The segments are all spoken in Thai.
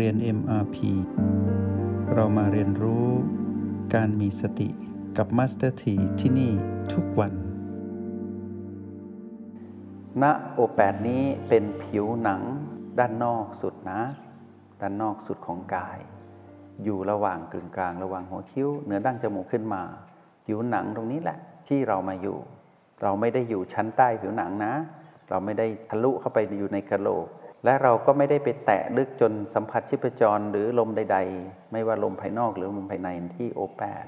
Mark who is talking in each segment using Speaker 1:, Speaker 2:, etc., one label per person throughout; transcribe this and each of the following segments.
Speaker 1: เรียน MRP เรามาเรียนรู้การมีสติกับ Master T ที่ที่นี่ทุกวัน
Speaker 2: ณโอแปดนี้เป็นผิวหนังด้านนอกสุดนะ ด้านนอกสุดของกาย อยู่ระหว่างกึ่งกลางระหว่างหัวคิ้ว เหนือดั้งจมูกขึ้นมา ผิวหนังตรงนี้แหละที่เรามาอยู่ เราไม่ได้อยู่ชั้นใต้ผิวหนังนะ เราไม่ได้ทะลุเข้าไปอยู่ในกระโหลก และเราก็ไม่ได้ไปแตะลึกจนสัมผัสชีพจรหรือลมใด ๆ ไม่ว่าลมภายนอกหรือลมภายในที่โอแปด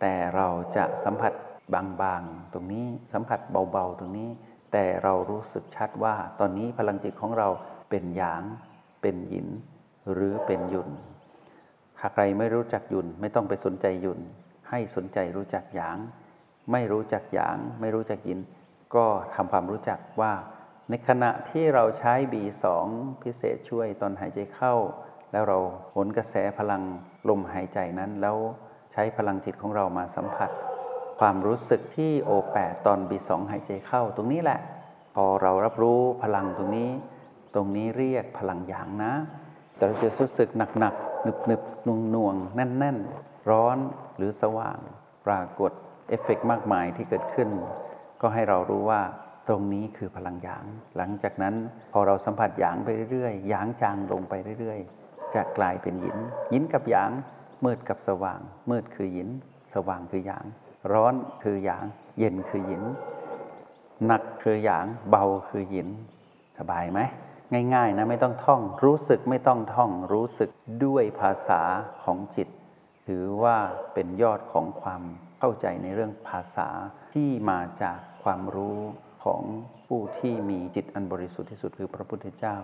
Speaker 2: แต่เราจะสัมผัสบางๆ ตรงนี้สัมผัสเบาๆ ตรงนี้ แต่เรารู้สึกชัดว่าตอนนี้พลังจิตของเราเป็นหยาง เป็นหยิน หรือเป็นยุนหากใครไม่รู้จักยุนไม่ต้องไปสนใจยุน ให้สนใจรู้จักหยาง ไม่รู้จักหยาง ไม่รู้จักหยิน ก็ทำความรู้จักว่า ในขณะที่เราใช้ B2 พิเศษช่วยตอนหายใจเข้า แล้วเราหนกระแสพลังลมหายใจนั้น แล้วใช้พลังจิตของเรามาสัมผัส ความรู้สึกที่โอแปดตอน B2 หายใจเข้าตรงนี้แหละ พอเรารับรู้พลังตรงนี้ ตรงนี้เรียกพลังหยางนะแต่เราจะรู้สึกหนักๆหนึบๆน่วงๆแน่นๆ ร้อนหรือสว่าง ปรากฏเอฟเฟกมากมายที่เกิดขึ้น ก็ให้เรารู้ว่า ตรงนี้คือพลังหยาง หลังจากนั้นพอเราสัมผัสหยางไปเรื่อยๆหยางจางลงไปเรื่อยๆ จะกลายเป็นหยินหยินกับหยาง มืดกับสว่าง มืดคือหยิน สว่างคือหยาง ร้อนคือหยาง เย็นคือหยิน หนักคือหยาง เบาคือหยิน สบายไหม ง่ายๆนะไม่ต้องท่อง รู้สึกไม่ต้องท่อง รู้สึกด้วยภาษาของจิต ถือว่าเป็นยอดของความเข้าใจในเรื่องภาษาที่มาจากความรู้ ของผู้ที่มีจิตอันบริสุทธิ์ที่สุดคือพระพุทธเจ้า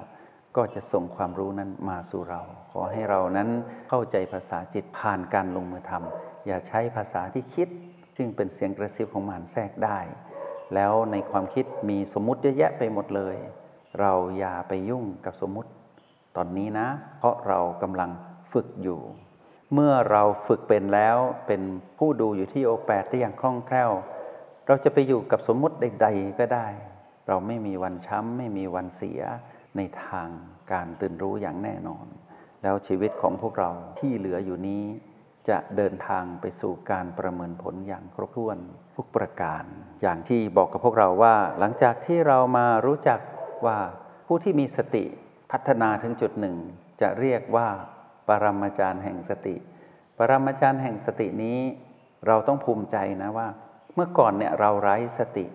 Speaker 2: ก็จะส่งความรู้นั้นมาสู่เรา ขอให้เรานั้นเข้าใจภาษาจิตผ่านการลงมือทำอย่าใช้ภาษาที่คิด ซึ่งเป็นเสียงกระซิบของมารแทรกได้ แล้วในความคิดมีสมมุติเยอะแยะไปหมดเลย เราอย่าไปยุ่งกับสมมุติ ตอนนี้นะ เพราะเรากำลังฝึกอยู่ เมื่อเราฝึกเป็นแล้วเป็นผู้ดูอยู่ที่โอแปดได้อย่างคล่องแคล่ว เราจะไปอยู่กับสมมุติใดๆก็ได้ เราไม่มีวันช้ำ ไม่มีวันเสียในทางการตื่นรู้อย่างแน่นอน แล้วชีวิตของพวกเราที่เหลืออยู่นี้ จะเดินทางไปสู่การประเมินผลอย่างครบถ้วนทุกประการ อย่างที่บอกกับพวกเราว่า หลังจากที่เรามารู้จักว่าผู้ที่มีสติพัฒนาถึงจุดหนึ่ง จะเรียกว่าปรมาจารย์แห่งสติ ปรมาจารย์แห่งสตินี้ เราต้องภูมิใจนะว่า เมื่อก่อนเนี่ยเราไร้สติ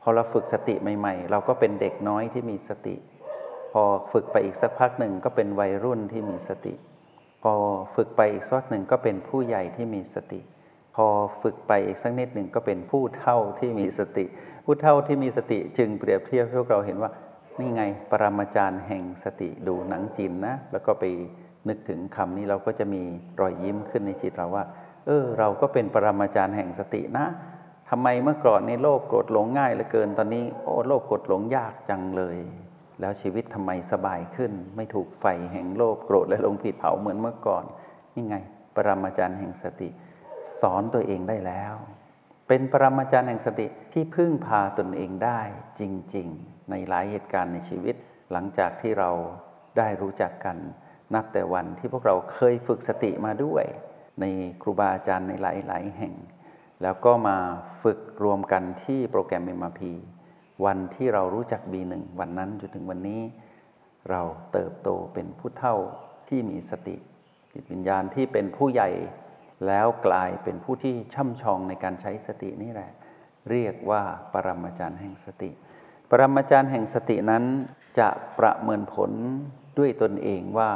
Speaker 2: พอเราฝึกสติใหม่ ๆ เราก็เป็นเด็กน้อยที่มีสติ พอฝึกไปอีกสักพักหนึ่งก็เป็นวัยรุ่นที่มีสติ พอฝึกไปอีกสักหนึ่งก็เป็นผู้ใหญ่ที่มีสติ พอฝึกไปอีกสักนิดหนึ่งก็เป็นผู้เฒ่าที่มีสติ ผู้เฒ่าที่มีสติจึงเปรียบเทียบพวกเราเห็นว่านี่ไงปรมาจารย์แห่งสติดูหนังจีนนะ แล้วก็ไปนึกถึงคำนี้เราก็จะมีรอยยิ้มขึ้นในจิตเราว่า เออเราก็เป็นปรมาจารย์แห่งสตินะทำไมเมื่อก่อนในโลภโกรธหลงง่ายเหลือเกินตอนนี้โอ้โลภโกรธหลงยากจังเลย แล้วชีวิตทำไมสบายขึ้น ไม่ถูกไฟแห่งโลภโกรธและหลงผิดเผาเหมือนเมื่อก่อนนี่ไง ปรมาจารย์แห่งสติ สอนตัวเองได้แล้ว เป็นปรมาจารย์แห่งสติที่พึ่งพาตนเองได้จริง ๆ ในหลายเหตุการณ์ในชีวิต หลังจากที่เราได้รู้จักกัน นับแต่วันที่พวกเราเคยฝึกสติมาด้วย ในครูบาอาจารย์ในหลาย ๆ แห่ง แล้วก็มาฝึกรวมกันที่โปรแกรม MRP วันที่เรารู้จัก B1 วันนั้นจนถึงวันนี้ เราเติบโตเป็นผู้เท่าที่มีสติ จิตวิญญาณที่เป็นผู้ใหญ่ แล้วกลายเป็นผู้ที่ช่ำชองในการใช้สตินี่แหละ เรียกว่าปรมาจารย์แห่งสติ ปรมาจารย์แห่งสตินั้นจะประเมินผลด้วยตนเองว่า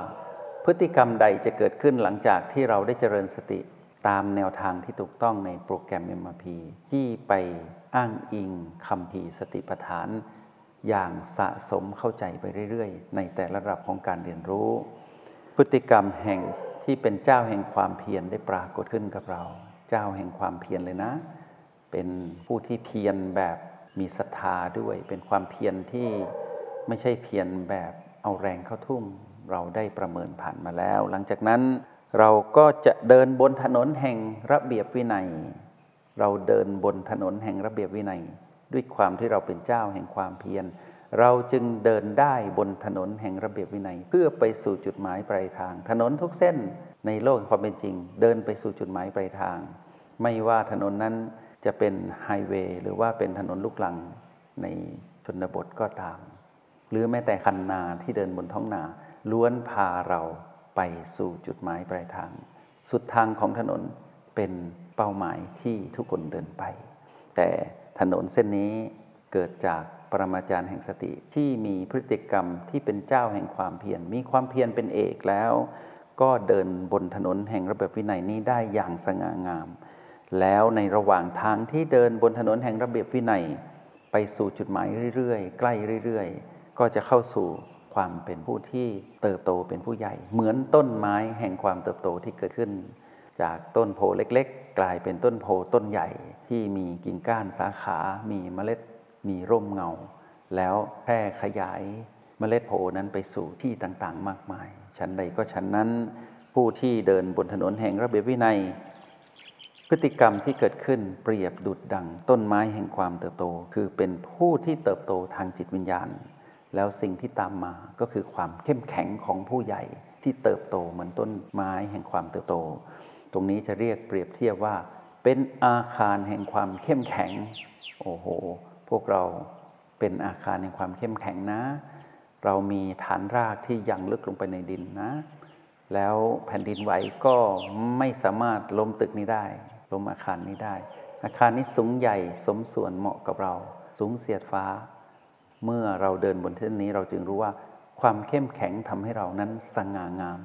Speaker 2: พฤติกรรมใดจะเกิดขึ้นหลังจากที่เราได้เจริญสติตามแนวทางที่ถูกต้องในโปรแกรม MRP ที่ไปอ้างอิงคำพีสติปัฏฐาน อย่างสะสมเข้าใจไปเรื่อยๆ ในแต่ละระดับของการเรียนรู้ พฤติกรรมแห่งที่เป็นเจ้าแห่งความเพียรได้ปรากฏขึ้นกับเรา เจ้าแห่งความเพียรเลยนะ เป็นผู้ที่เพียรแบบมีศรัทธาด้วย เป็นความเพียรที่ไม่ใช่เพียรแบบเอาแรงเข้าทุ่ม เราได้ประเมินผ่านมาแล้ว หลังจากนั้นเราก็จะเดินบนถนนแห่งระเบียบวินัย เราเดินบนถนนแห่งระเบียบวินัย ด้วยความที่เราเป็นเจ้าแห่งความเพียร เราจึงเดินได้บนถนนแห่งระเบียบวินัย เพื่อไปสู่จุดหมายปลายทาง ถนนทุกเส้นในโลกความเป็นจริง เดินไปสู่จุดหมายปลายทาง ไม่ว่าถนนนั้นจะเป็นไฮเวย์หรือว่าเป็นถนนลูกลังในชนบทก็ตาม หรือแม้แต่คันนาที่เดินบนท้องนา ล้วนพาเราไปสู่จุดหมายปลายทาง สุดทางของถนนเป็นเป้าหมายที่ทุกคนเดินไป แต่ถนนเส้นนี้เกิดจากปรมาจารย์แห่งสติที่มีพฤติกรรมที่เป็นเจ้าแห่งความเพียรมีความเพียรเป็นเอกแล้ว ก็เดินบนถนนแห่งระเบียบวินัยนี้ได้อย่างสง่างาม แล้วในระหว่างทางที่เดินบนถนนแห่งระเบียบวินัย ไปสู่จุดหมายเรื่อยๆ ใกล้เรื่อย ๆ ก็จะเข้าสู่ ความเป็นผู้ที่เติบโตเป็นผู้ใหญ่ เหมือนต้นไม้แห่งความเติบโตที่เกิดขึ้น จากต้นโพเล็กๆ กลายเป็นต้นโพต้นใหญ่ที่มีกิ่งก้านสาขา มีเมล็ด มีร่มเงา แล้วแพร่ขยายเมล็ดโพนั้นไปสู่ที่ต่างๆ มากมาย ชั้นใดก็ชั้นนั้น ผู้ที่เดินบนถนนแห่งระเบียบวินัย พฤติกรรมที่เกิดขึ้นเปรียบดุดดังต้นไม้แห่งความเติบโต คือเป็นผู้ที่เติบโตทางจิตวิญญาณ แล้วสิ่งที่ตามมาก็คือความเข้มแข็งของผู้ใหญ่ที่เติบโตเหมือนต้นไม้แห่งความเติบโต ตรงนี้จะเรียกเปรียบเทียบว่า เป็นอาคารแห่งความเข้มแข็ง โอ้โห พวกเราเป็นอาคารแห่งความเข้มแข็งนะ เรามีฐานรากที่ยังลึกลงไปในดินนะ แล้วแผ่นดินไหวก็ไม่สามารถล้มตึกนี้ได้ ล้มอาคารนี้ได้ อาคารนี้สูงใหญ่สมส่วนเหมาะกับเรา สูงเสียดฟ้า เมื่อเราเดินบนเส้นนี้เราจึงรู้ว่า ความเข้มแข็งทำให้เรานั้นสง่างาม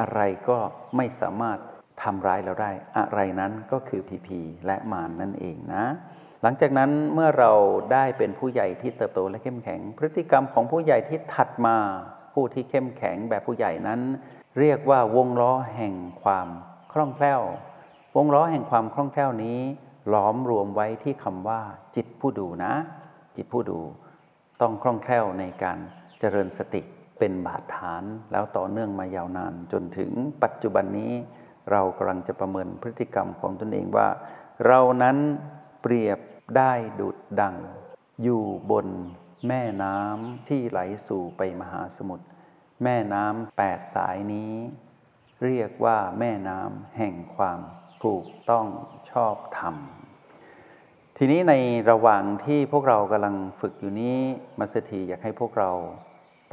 Speaker 2: อะไรก็ไม่สามารถทำร้ายเราได้ อะไรนั้นก็คือพีพีและมานนั่นเองนะ หลังจากนั้นเมื่อเราได้เป็นผู้ใหญ่ที่เติบโตและเข้มแข็ง พฤติกรรมของผู้ใหญ่ที่ถัดมาผู้ที่เข้มแข็งแบบผู้ใหญ่นั้น เรียกว่าวงล้อแห่งความคล่องแคล่ว วงล้อแห่งความคล่องแคล่วนี้ ล้อมรวมไว้ที่คำว่า จิตผู้ดูนะ จิตผู้ดู ต้องคล่องแคล่วในการเจริญสติเป็นบาดฐาน แล้วต่อเนื่องมายาวนานจนถึงปัจจุบันนี้เรากำลังจะประเมินพฤติกรรมของตนเองว่า เรานั้นเปรียบได้ดุดดัง อยู่บนแม่น้ำที่ไหลสู่ไปมหาสมุทรแม่น้ำแปดสายนี้ เรียกว่าแม่น้ำแห่งความถูกต้องชอบธรรม ทีนี้ในระหว่างที่พวกเรากำลังฝึกอยู่นี้มัสถีอยากให้พวกเรา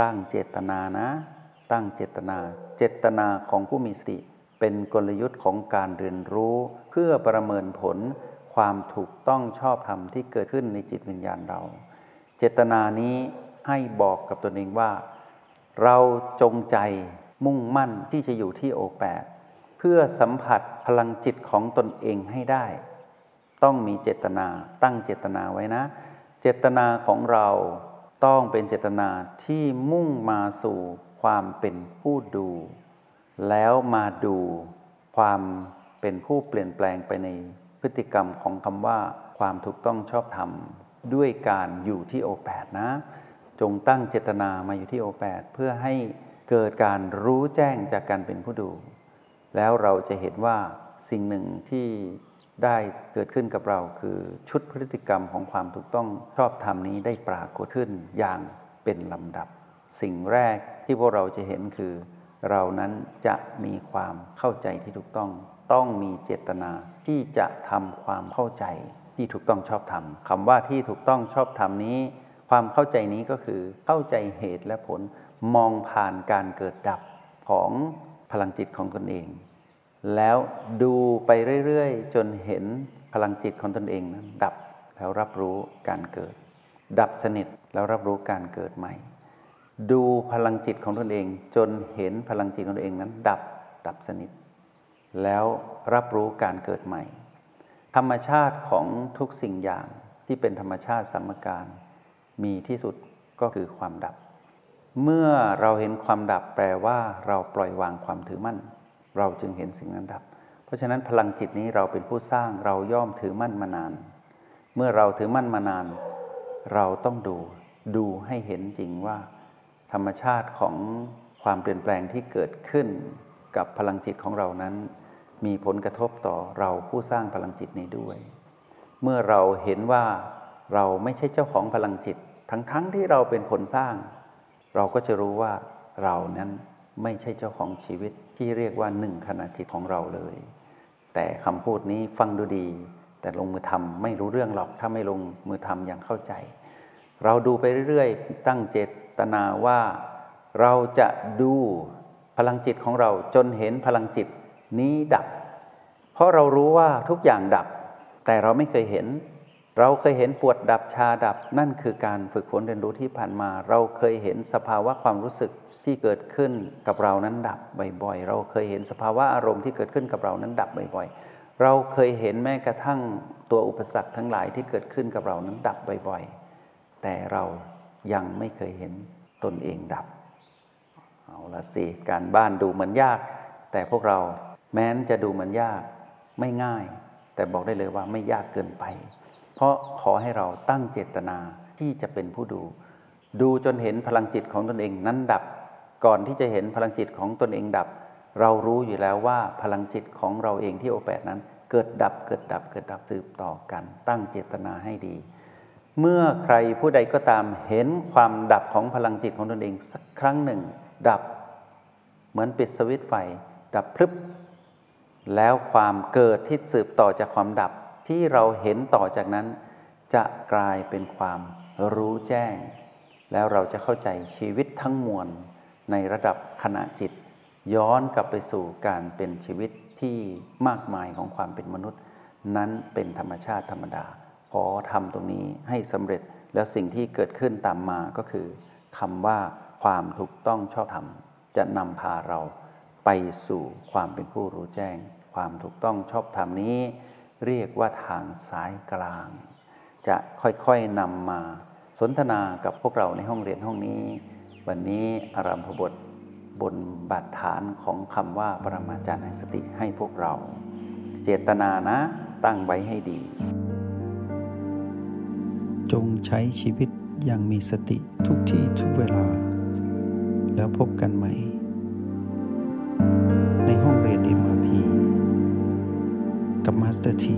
Speaker 2: ตั้งเจตนานะ ตั้งเจตนา เจตนาของผู้มีสติ เป็นกลยุทธ์ของการเรียนรู้ เพื่อประเมินผลความถูกต้องชอบธรรมที่เกิดขึ้นในจิตวิญญาณเรา เจตนานี้ให้บอกกับตนเองว่า เราจงใจมุ่งมั่นที่จะอยู่ที่โอแปดเพื่อสัมผัสพลังจิตของตนเองให้ได้ ต้องมีเจตนาตั้งเจตนาไว้นะ เจตนาของเราต้องเป็นเจตนาที่มุ่งมาสู่ความเป็นผู้ดู แล้วมาดูความเป็นผู้เปลี่ยนแปลงไปในพฤติกรรมของคำว่า ความถูกต้องชอบธรรมด้วยการอยู่ที่โอแปดนะ จงตั้งเจตนามาอยู่ที่โอแปดเพื่อให้เกิดการรู้แจ้งจากการเป็นผู้ดู แล้วเราจะเห็นว่าสิ่งหนึ่งที่ ได้เกิดขึ้นกับเราคือชุดพฤติกรรมของความถูกต้องชอบธรรมนี้ได้ปรากฏขึ้นอย่างเป็นลำดับ สิ่งแรกที่พวกเราจะเห็นคือ เรานั้นจะมีความเข้าใจที่ถูกต้อง ต้องมีเจตนาที่จะทำความเข้าใจที่ถูกต้องชอบธรรมคำว่าที่ถูกต้องชอบธรรมนี้ ความเข้าใจนี้ก็คือเข้าใจเหตุและผลมองผ่านการเกิดดับของพลังจิตของตนเอง แล้วดูไปเรื่อยๆ จนเห็นพลังจิตของตนเองนั้นดับแล้วรับรู้การเกิด ดับสนิทแล้วรับรู้การเกิดใหม่ ดูพลังจิตของตนเอง จนเห็นพลังจิตของตนเองนั้น ดับดับสนิท แล้วรับรู้การเกิดใหม่ ธรรมชาติของทุกสิ่งอย่างที่เป็นธรรมชาติสมการ มีที่สุดก็คือความดับ เมื่อเราเห็นความดับแปลว่าเราปล่อยวางความถือมั่น เราจึงเห็นสิ่งนั้นดับ เพราะฉะนั้นพลังจิตนี้เราเป็นผู้สร้างเราย่อมถือมั่นมานาน เมื่อเราถือมั่นมานาน เราต้องดูดูให้เห็นจริงว่า ธรรมชาติของความเปลี่ยนแปลงที่เกิดขึ้นกับพลังจิตของเรานั้น มีผลกระทบต่อเราผู้สร้างพลังจิตนี้ด้วย เมื่อเราเห็นว่าเราไม่ใช่เจ้าของพลังจิต ทั้งๆทที่เราเป็นคนสร้าง เราก็จะรู้ว่าเรานั้น ไม่ใช่เจ้าของชีวิตที่เรียกว่าหนึ่งขณะจิตของเราเลย แต่คำพูดนี้ฟังดูดี แต่ลงมือทำไม่รู้เรื่องหรอกถ้าไม่ลงมือทำอย่างเข้าใจ เราดูไปเรื่อยๆ ตั้งเจตนาว่าเราจะดูพลังจิตของเราจนเห็นพลังจิตนี้ดับ เพราะเรารู้ว่าทุกอย่างดับ แต่เราไม่เคยเห็น เราเคยเห็นปวดดับชาดับ นั่นคือการฝึกฝนเรียนรู้ที่ผ่านมา เราเคยเห็นสภาวะความรู้สึก ที่เกิดขึ้นกับเรานั้นดับบ่อยๆ เราเคยเห็นสภาวะอารมณ์ที่เกิดขึ้นกับเรานั้นดับบ่อยๆ เราเคยเห็นแม้กระทั่งตัวอุปสรรคทั้งหลายที่เกิดขึ้นกับเรานั้นดับบ่อยๆ แต่เรายังไม่เคยเห็นตนเองดับ เอาละสิ การบ้านดูเหมือนยาก แต่พวกเราแม้นจะดูเหมือนยากไม่ง่าย แต่บอกได้เลยว่าไม่ยากเกินไป เพราะขอให้เราตั้งเจตนาที่จะเป็นผู้ดู ดูจนเห็นพลังจิตของตนเองนั้นดับ ก่อนที่จะเห็นพลังจิตของตนเองดับ เรารู้อยู่แล้วว่าพลังจิตของเราเองที่โอแปดนั้น เกิดดับเกิดดับเกิดดับสืบต่อกัน ตั้งเจตนาให้ดี เมื่อใครผู้ใดก็ตามเห็นความดับของพลังจิตของตนเองสักครั้งหนึ่ง ดับเหมือนปิดสวิตไฟ ดับพรึบแล้วความเกิดที่สืบต่อจากความดับที่เราเห็นต่อจากนั้น จะกลายเป็นความรู้แจ้ง แล้วเราจะเข้าใจชีวิตทั้งมวล ในระดับขณะจิต ย้อนกลับไปสู่การเป็นชีวิตที่มากมายของความเป็นมนุษย์ นั้นเป็นธรรมชาติธรรมดา ขอทำตรงนี้ให้สำเร็จแล้วสิ่งที่เกิดขึ้นตามมาก็คือคำว่าความถูกต้องชอบธรรม จะนำพาเราไปสู่ความเป็นผู้รู้แจ้ง ความถูกต้องชอบธรรมนี้ เรียกว่าทางสายกลาง จะค่อยๆนำมาสนทนากับพวกเราในห้องเรียนห้องนี้ วันนี้อารัมพบทบนบาดฐานของคำว่าปรมาจารย์แห่งสติให้พวกเรา เจตนานะตั้งไว้ให้ดี
Speaker 1: จงใช้ชีวิตอย่างมีสติทุกที่ทุกเวลา แล้วพบกันใหม่ ในห้องเรียน MRP กับมาสเตอร์ที